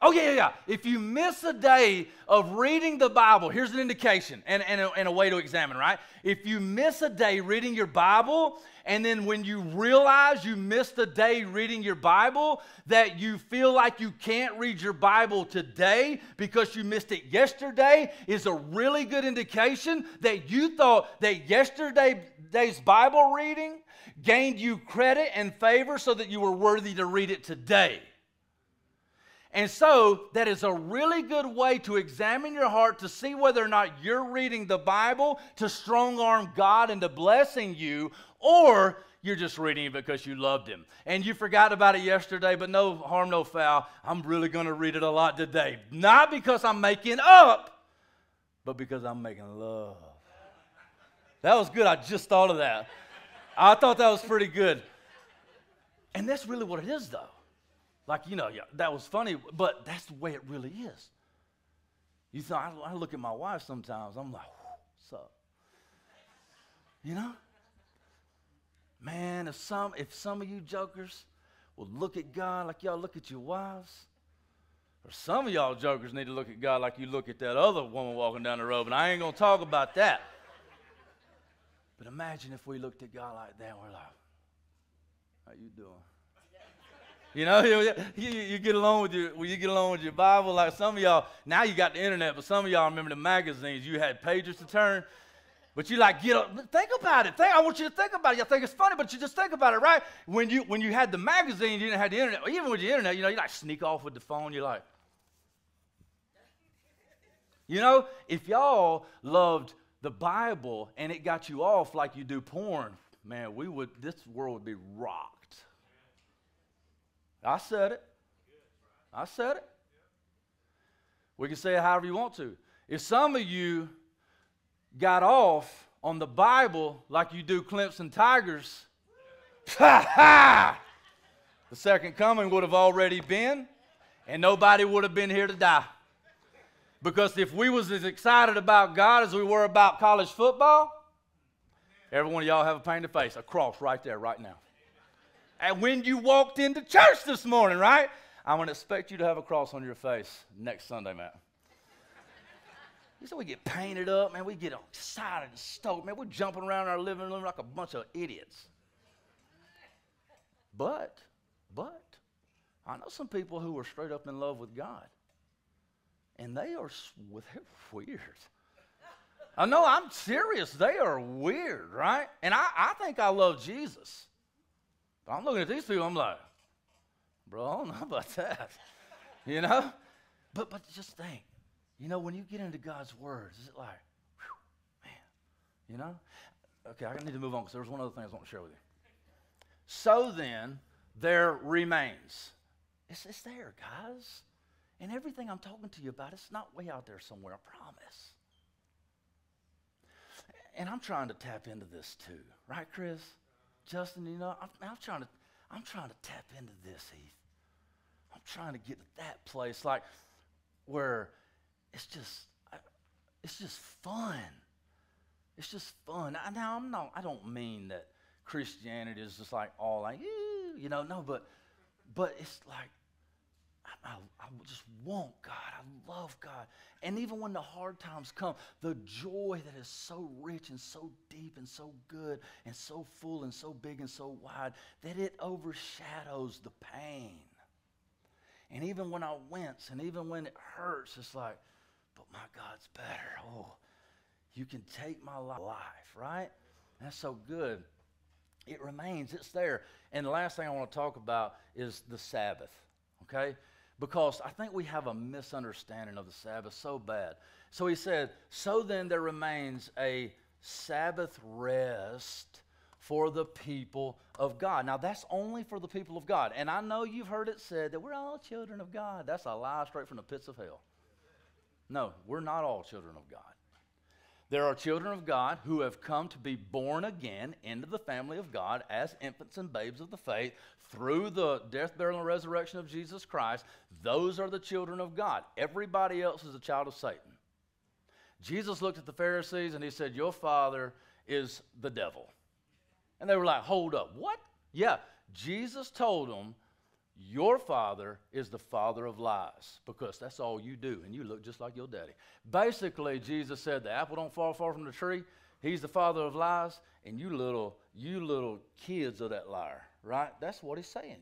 Oh, yeah, yeah, yeah. If you miss a day of reading the Bible, here's an indication and, and, a, and a way to examine, right? If you miss a day reading your Bible, and then when you realize you missed a day reading your Bible, that you feel like you can't read your Bible today because you missed it yesterday, is a really good indication that you thought that yesterday's Bible reading gained you credit and favor so that you were worthy to read it today. And so, that is a really good way to examine your heart to see whether or not you're reading the Bible to strong arm God into blessing you, or you're just reading it because you loved Him. And you forgot about it yesterday, but no harm, no foul. I'm really going to read it a lot today. Not because I'm making up, but because I'm making love. That was good. I just thought of that. I thought that was pretty good. And that's really what it is, though. Like, you know, yeah, that was funny, but that's the way it really is. You know, I, I look at my wife sometimes, I'm like, what's up? You know? Man, if some if some of you jokers will look at God like y'all look at your wives, or some of y'all jokers need to look at God like you look at that other woman walking down the road, but I ain't gonna talk about that. But imagine if we looked at God like that and we're like, how you doing? You know, you, you, get along with your you get along with your Bible. Like some of y'all, now you got the internet, but some of y'all remember the magazines. You had pages to turn, but you like get up, think about it. Think, I want you to think about it. You think it's funny, but you just think about it, right? When you when you had the magazine, you didn't have the internet. Even with the internet, you know, you like sneak off with the phone. You're like, you know, if y'all loved the Bible and it got you off like you do porn, man, we would this world would be rocked. I said it. I said it. We can say it however you want to. If some of you got off on the Bible like you do Clemson Tigers! The second coming would have already been, and nobody would have been here to die. Because if we was as excited about God as we were about college football, every one of y'all have a painted face, a cross right there, right now. And when you walked into church this morning, right? I'm going to expect you to have a cross on your face next Sunday, Matt. You said we get painted up, man. We get excited and stoked, man. We're jumping around our living room like a bunch of idiots. But, but, I know some people who are straight up in love with God. And they are they're weird. I know I'm serious. They are weird, right? And I, I think I love Jesus. I'm looking at these people, I'm like, bro, I don't know about that. you know? But but just think, you know, when you get into God's words, is it like, whew, man, you know? Okay, I need to move on because there's one other thing I want to share with you. So then, there remains. It's, it's there, guys. And everything I'm talking to you about, it's not way out there somewhere, I promise. And I'm trying to tap into this too, right, Chris? Justin, you know, I'm, I'm, trying to, I'm trying to tap into this, Heath. I'm trying to get to that place, like where it's just, it's just fun. It's just fun. now I'm not. I don't mean that Christianity is just like all like, you know, no, but, but it's like I, I, just want God. I love God. And even when the hard times come, the joy that is so rich and so deep and so good and so full and so big and so wide that it overshadows the pain. And even when I wince and even when it hurts, it's like, but my God's better. Oh, you can take my life, right? That's so good. It remains, it's there. And the last thing I want to talk about is the Sabbath, okay? Because I think we have a misunderstanding of the Sabbath so bad. So he said, So then there remains a Sabbath rest for the people of God. Now, that's only for the people of God. And I know you've heard it said that we're all children of God. That's a lie straight from the pits of hell. No, we're not all children of God. There are children of God who have come to be born again into the family of God as infants and babes of the faith through the death, burial, and resurrection of Jesus Christ. Those are the children of God. Everybody else is a child of Satan. Jesus looked at the Pharisees and he said, Your father is the devil. And they were like, Hold up, what? Yeah, Jesus told them your father is the father of lies because that's all you do, and you look just like your daddy. Basically, Jesus said the apple don't fall far from the tree. He's the father of lies, and you little, you little kids of that liar, right? That's what he's saying.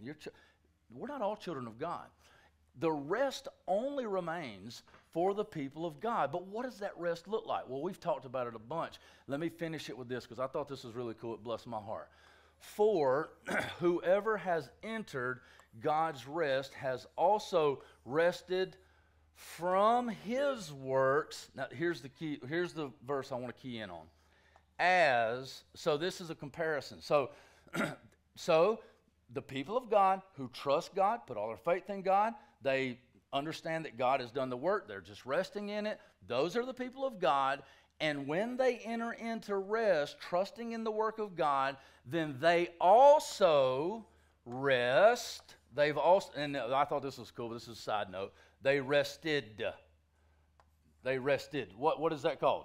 We're not all children of God. The rest only remains for the people of God. But what does that rest look like? Well, we've talked about it a bunch. Let me finish it with this because I thought this was really cool. It blessed my heart. For whoever has entered God's rest has also rested from his works. Now, here's the key, here's the verse I want to key in on. As, so this is a comparison. So, so the people of God who trust God, put all their faith in God, they understand that God has done the work, they're just resting in it. Those are the people of God. And when they enter into rest, trusting in the work of God, then they also rest. They've also, and I thought this was cool, but this is a side note. They rested. They rested. What, what is that called?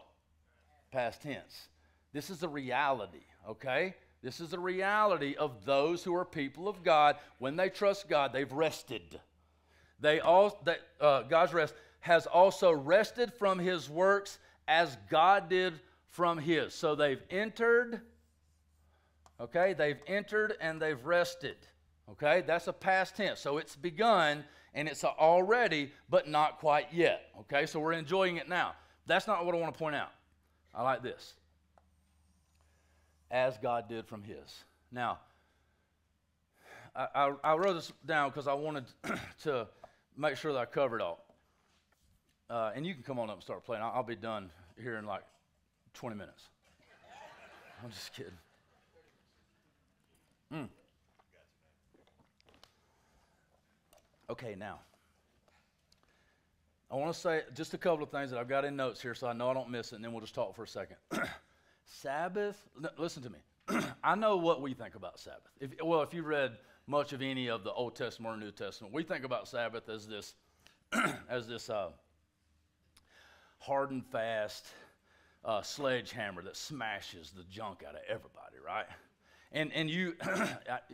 Past tense. This is a reality, okay? This is a reality of those who are people of God. When they trust God, they've rested. They all that uh, God's rest has also rested from His works as God did from His. So they've entered. Okay, they've entered and they've rested. Okay, that's a past tense. So it's begun and it's already, but not quite yet. Okay, so we're enjoying it now. That's not what I want to point out. I like this as God did from his. Now, I, I, I wrote this down because I wanted to make sure that I covered all. Uh, and you can come on up and start playing. I'll, I'll be done here in like 20 minutes. I'm just kidding. Mm. Okay, now. I want to say just a couple of things that I've got in notes here so I know I don't miss it, and then we'll just talk for a second. Sabbath, listen to me. I know what we think about Sabbath. If, well, if you read much of any of the Old Testament or New Testament, we think about Sabbath as this, as this uh, hard and fast uh, sledgehammer that smashes the junk out of everybody, right? And and you,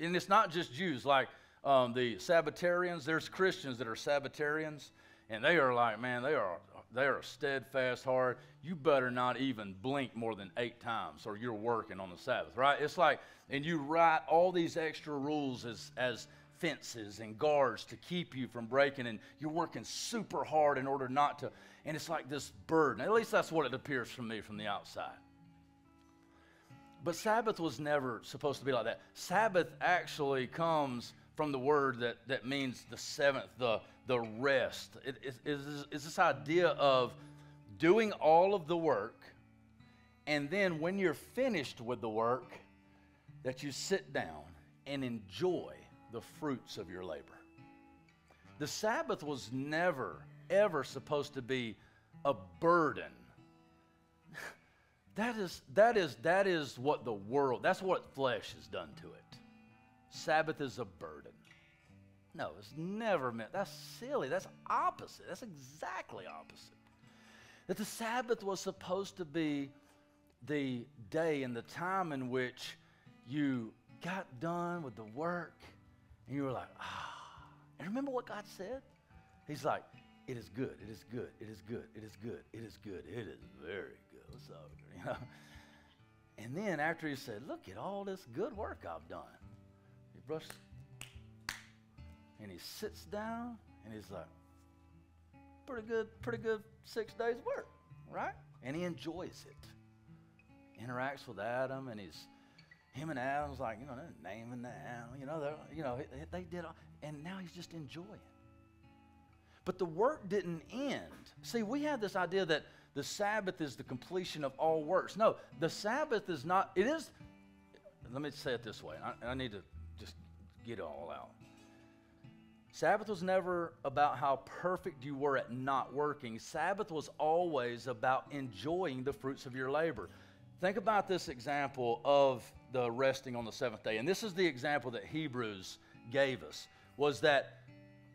and it's not just Jews. Like um, the Sabbatarians, there's Christians that are Sabbatarians, and they are like, man, they are they are steadfast hard. You better not even blink more than eight times or you're working on the Sabbath, right? It's like, and you write all these extra rules as, as fences and guards to keep you from breaking, and you're working super hard in order not to. And it's like this burden. At least that's what it appears from me from the outside. But Sabbath was never supposed to be like that. Sabbath actually comes from the word that, that means the seventh, the, the rest. It is this idea of doing all of the work, and then when you're finished with the work, that you sit down and enjoy the fruits of your labor. The Sabbath was never, ever supposed to be a burden. that is, that is, that is what the world, that's what flesh has done to it. Sabbath is a burden. No, it's never meant. That's silly. That's opposite. That's exactly opposite. That the Sabbath was supposed to be the day and the time in which you got done with the work and you were like, ah. And remember what God said? He's like, it is good, it is good, it is good, it is good, it is good, it is very good. So, you know. And then after he said, look at all this good work I've done, he brushed and he sits down and he's like, pretty good, pretty good six days work, right? And he enjoys it. Interacts with Adam and he's him and Adam's like, you know, they're naming the animal, you know, they you know, they did, all, and now he's just enjoying. But the work didn't end. See, we have this idea that the Sabbath is the completion of all works. No, the Sabbath is not, it is, let me say it this way. I, I need to just get it all out. Sabbath was never about how perfect you were at not working. Sabbath was always about enjoying the fruits of your labor. Think about this example of the resting on the seventh day. And this is the example that Hebrews gave us was that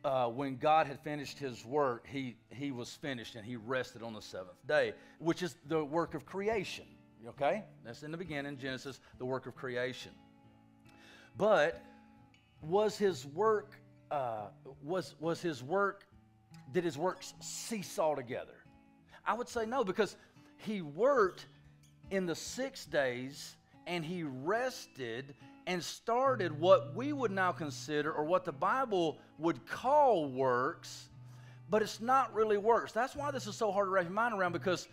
uh, when God had finished his work, he, he was finished and he rested on the seventh day, which is the work of creation. Okay? That's in the beginning, Genesis, the work of creation. But was his work uh, was, was his work, did his works cease altogether? I would say no, because he worked in the six days and he rested and started what we would now consider or what the Bible would call works, but it's not really works. That's why this is so hard to wrap your mind around because,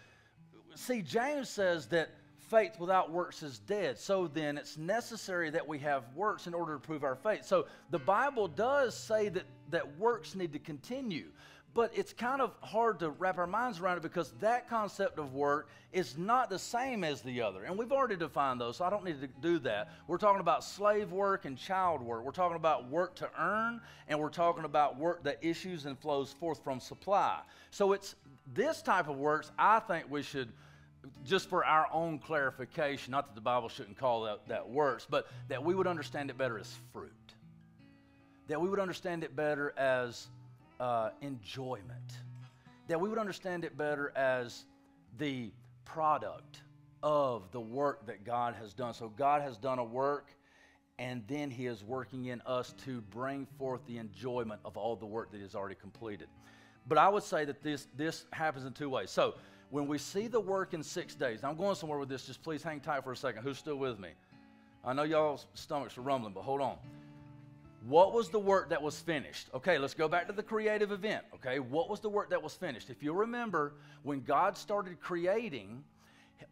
see, James says that faith without works is dead. So then it's necessary that we have works in order to prove our faith. So the Bible does say that, that works need to continue. But it's kind of hard to wrap our minds around it because that concept of work is not the same as the other. And we've already defined those, so I don't need to do that. We're talking about slave work and child work. We're talking about work to earn, and we're talking about work that issues and flows forth from supply. So it's this type of works I think we should just for our own clarification, not that the Bible shouldn't call that, that works, but that we would understand it better as fruit. That we would understand it better as uh, enjoyment. That we would understand it better as the product of the work that God has done. So God has done a work, and then He is working in us to bring forth the enjoyment of all the work that has already completed. But I would say that this, this happens in two ways. So, when we see the work in six days, I'm going somewhere with this, just please hang tight for a second. Who's still with me? I know y'all's stomachs are rumbling, but hold on. What was the work that was finished? Okay, let's go back to the creative event. Okay, what was the work that was finished? If you remember, when God started creating,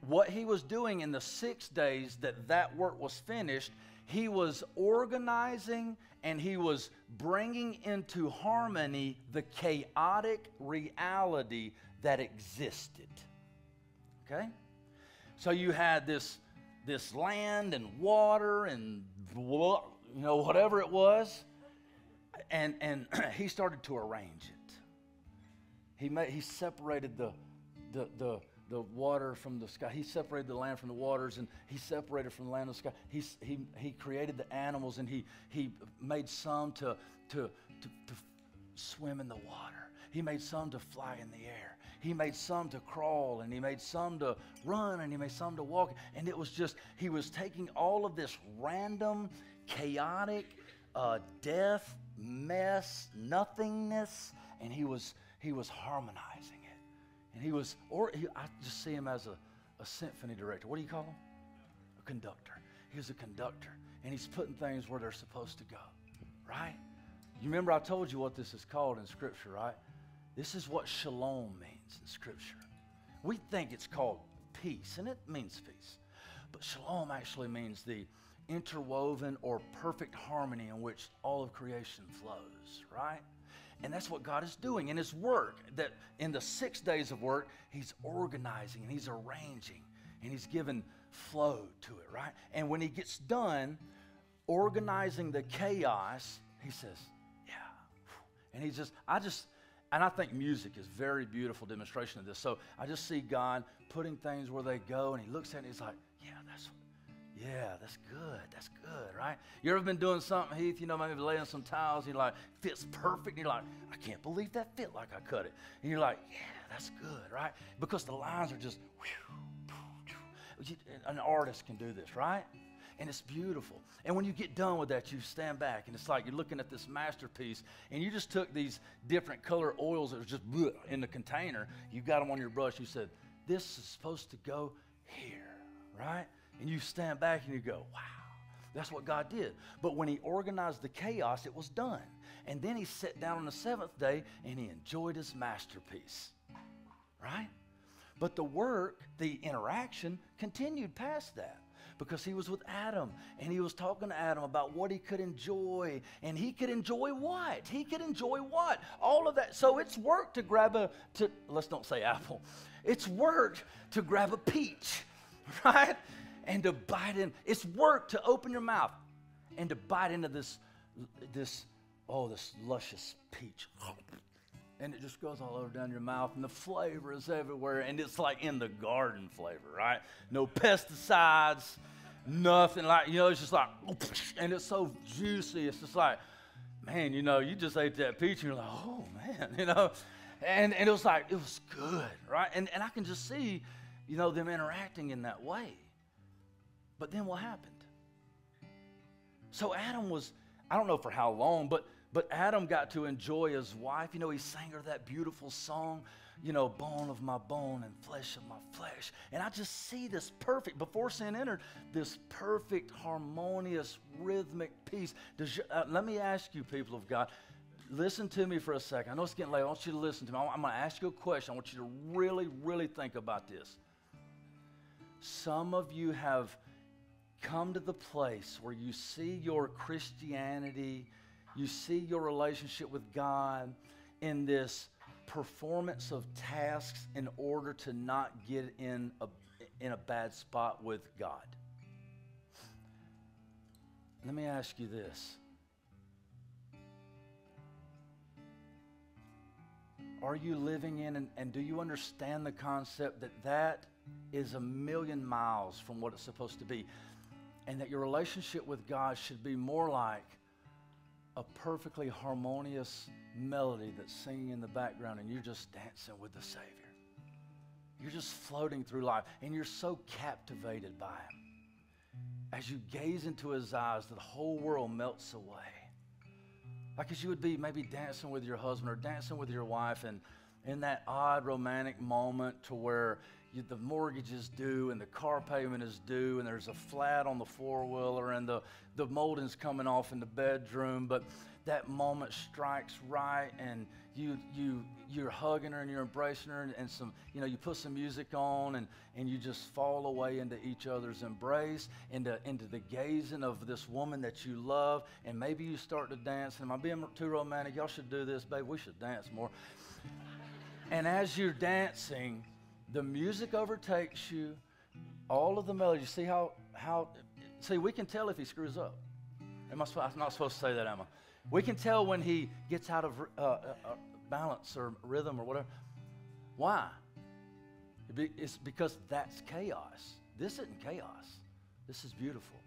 what he was doing in the six days that that work was finished, he was organizing and he was bringing into harmony the chaotic reality that existed. Okay? So you had this, this land and water and you know whatever it was, and and he started to arrange it. He made he separated the the the the water from the sky. He separated the land from the waters, and he separated from the land of the sky. He, he, he created the animals, and he, he made some to, to, to, to swim in the water. He made some to fly in the air. He made some to crawl and he made some to run and he made some to walk. And it was just, he was taking all of this random, chaotic, uh, death, mess, nothingness, and he was, he was harmonizing. And he was, or he, I just see him as a, a symphony director. What do you call him? A conductor. He was a conductor. And he's putting things where they're supposed to go, right? You remember I told you what this is called in Scripture, right? This is what shalom means means in Scripture. We think it's called peace, and it means peace. But shalom actually means the interwoven or perfect harmony in which all of creation flows, right? And that's what God is doing in His work. That in the six days of work, He's organizing and He's arranging and He's given flow to it, right? And when He gets done organizing the chaos, He says, Yeah. And He just, I just, and I think music is very beautiful demonstration of this. So I just see God putting things where they go, and He looks at it, and He's like, "Yeah, that's, yeah, that's good. That's good, right?" You ever been doing something, Heath? You know, maybe laying some tiles, and you're like, "Fits perfect." And you're like, "I can't believe that fit like I cut it." And you're like, "Yeah, that's good, right?" Because the lines are just. Whew, an artist can do this, right? and it's beautiful. And when you get done with that, you stand back, and it's like you're looking at this masterpiece, and you just took these different color oils that was just in the container, you got them on your brush, you said, This is supposed to go here, right? And you stand back and you go, Wow. That's what God did. But when He organized the chaos, it was done. And then He sat down on the seventh day and He enjoyed His masterpiece. Right? But the work, the interaction, continued past that because he was with Adam and he was talking to Adam about what he could enjoy. And he could enjoy what? He could enjoy what? All of that. So it's work to grab a, to, let's don't say apple, it's work to grab a peach, right? And to bite in. It's work to open your mouth and to bite into this, this, oh, this luscious peach and it just goes all over down your mouth, and the flavor is everywhere, and it's like in the garden flavor, right? No pesticides, nothing like, you know, it's just like, and it's so juicy. It's just like, man, you know, you just ate that peach, and you're like, oh, man, you know? And, and it was like, it was good, right? And, and I can just see, you know, them interacting in that way. But then what happened? So Adam was, I don't know for how long, but but Adam got to enjoy his wife. You know, he sang her that beautiful song, you know, bone of my bone and flesh of my flesh. And I just see this perfect, before sin entered, this perfect, harmonious, rhythmic piece. You, uh, let me ask you, people of God, listen to me for a second. I know it's getting late. I want you to listen to me. I'm going to ask you a question. I want you to really, really think about this. some of you have come to the place where you see your Christianity, you see your relationship with God in this performance of tasks in order to not get in a, in a bad spot with God. Let me ask you this. Are you living in and, and do you understand the concept that that is a million miles from what it's supposed to be? And that your relationship with God should be more like a perfectly harmonious melody that's singing in the background and you're just dancing with the Savior. You're just floating through life and you're so captivated by Him. As you gaze into His eyes, the whole world melts away. Like as you would be maybe dancing with your husband or dancing with your wife and in that odd romantic moment to where you, the mortgage is due and the car payment is due and there's a flat on the four-wheeler and the, the molding's coming off in the bedroom, but that moment strikes right and you, you, you're hugging her and you're embracing her and, and some, you know, you put some music on and, and you just fall away into each other's embrace, into, into the gazing of this woman that you love, and maybe you start to dance. And am I being too romantic? Y'all should do this, babe. We should dance more. and as you're dancing, the music overtakes you, all of the melody. See how, how, see, we can tell if he screws up. Am I, I'm not supposed to say that, am I? We can tell when he gets out of uh, uh, uh, balance or rhythm or whatever. Why? It's because that's chaos. This isn't chaos. This is beautiful.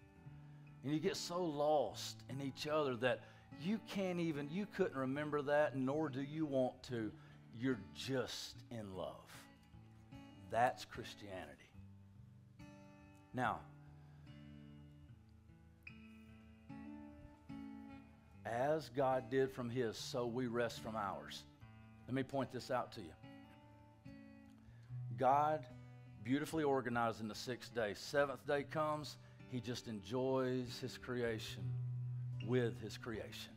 And you get so lost in each other that you can't even, you couldn't remember that, nor do you want to. You're just in love. That's Christianity. Now, as God did from his, so we rest from ours. Let me point this out to you. God beautifully organized in the sixth day. Seventh day comes, he just enjoys his creation with his creation.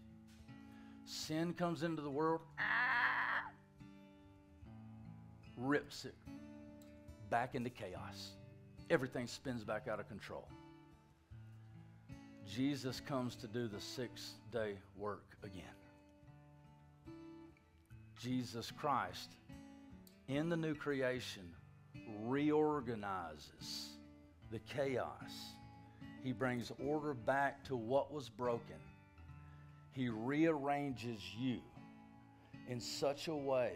Sin comes into the world, ah, rips it back into chaos. Everything spins back out of control. Jesus comes to do the six day work again. Jesus Christ, in the new creation, reorganizes the chaos. He brings order back to what was broken. He rearranges you in such a way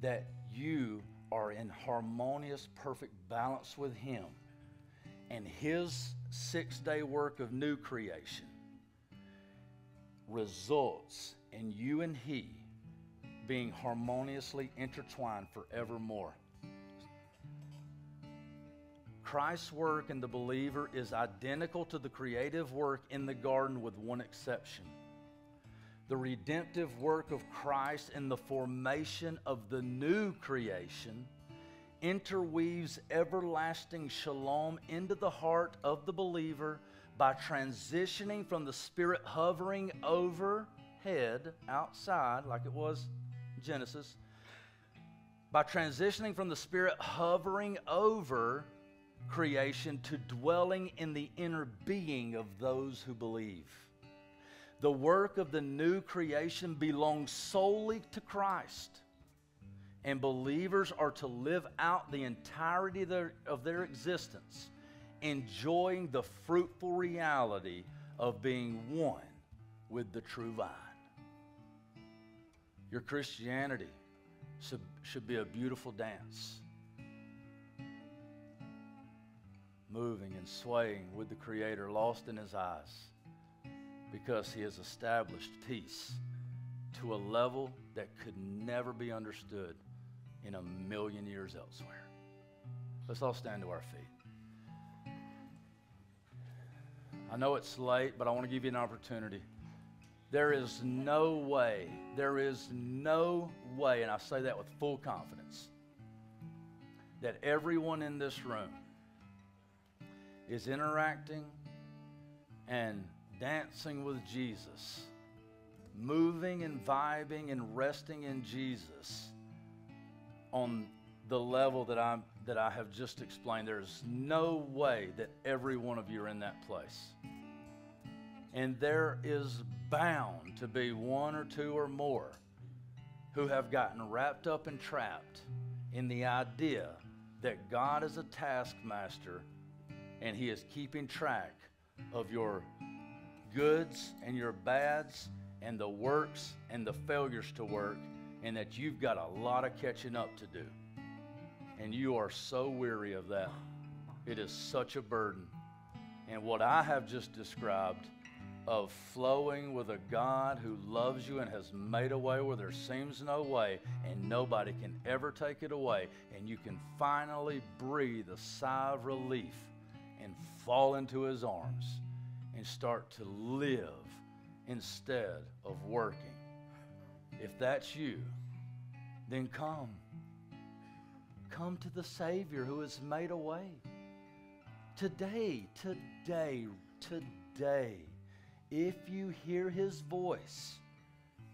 that you are in harmonious, perfect balance with Him and His six day work of new creation results in you and He being harmoniously intertwined forevermore. Christ's work in the believer is identical to the creative work in the garden, with one exception. The redemptive work of Christ in the formation of the new creation interweaves everlasting shalom into the heart of the believer by transitioning from the Spirit hovering overhead, outside, like it was Genesis, by transitioning from the Spirit hovering over creation to dwelling in the inner being of those who believe. The work of the new creation belongs solely to Christ and believers are to live out the entirety of their, of their existence, enjoying the fruitful reality of being one with the true vine. Your Christianity should, should be a beautiful dance, moving and swaying with the Creator, lost in His eyes, because He has established peace to a level that could never be understood in a million years elsewhere. Let's all stand to our feet. I know it's late, but I want to give you an opportunity. There is no way, there is no way, and I say that with full confidence, that everyone in this room is interacting and dancing with Jesus, moving and vibing and resting in Jesus on the level that I'm that I have just explained. There's no way that every one of you are in that place. And there is bound to be one or two or more who have gotten wrapped up and trapped in the idea that God is a taskmaster and he is keeping track of your goods and your bads and the works and the failures to work and that you've got a lot of catching up to do and you are so weary of that. It is such a burden. And what I have just described of flowing with a God who loves you and has made a way where there seems no way and nobody can ever take it away, and you can finally breathe a sigh of relief and fall into his arms start to live instead of working. If that's you, then come. Come to the Savior who has made a way. Today, today, today, if you hear his voice,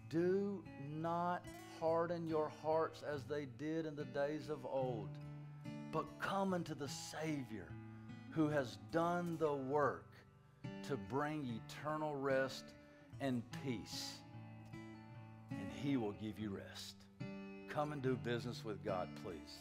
do not harden your hearts as they did in the days of old, but come unto the Savior who has done the work to bring eternal rest and peace. And he will give you rest. Come and do business with God, please.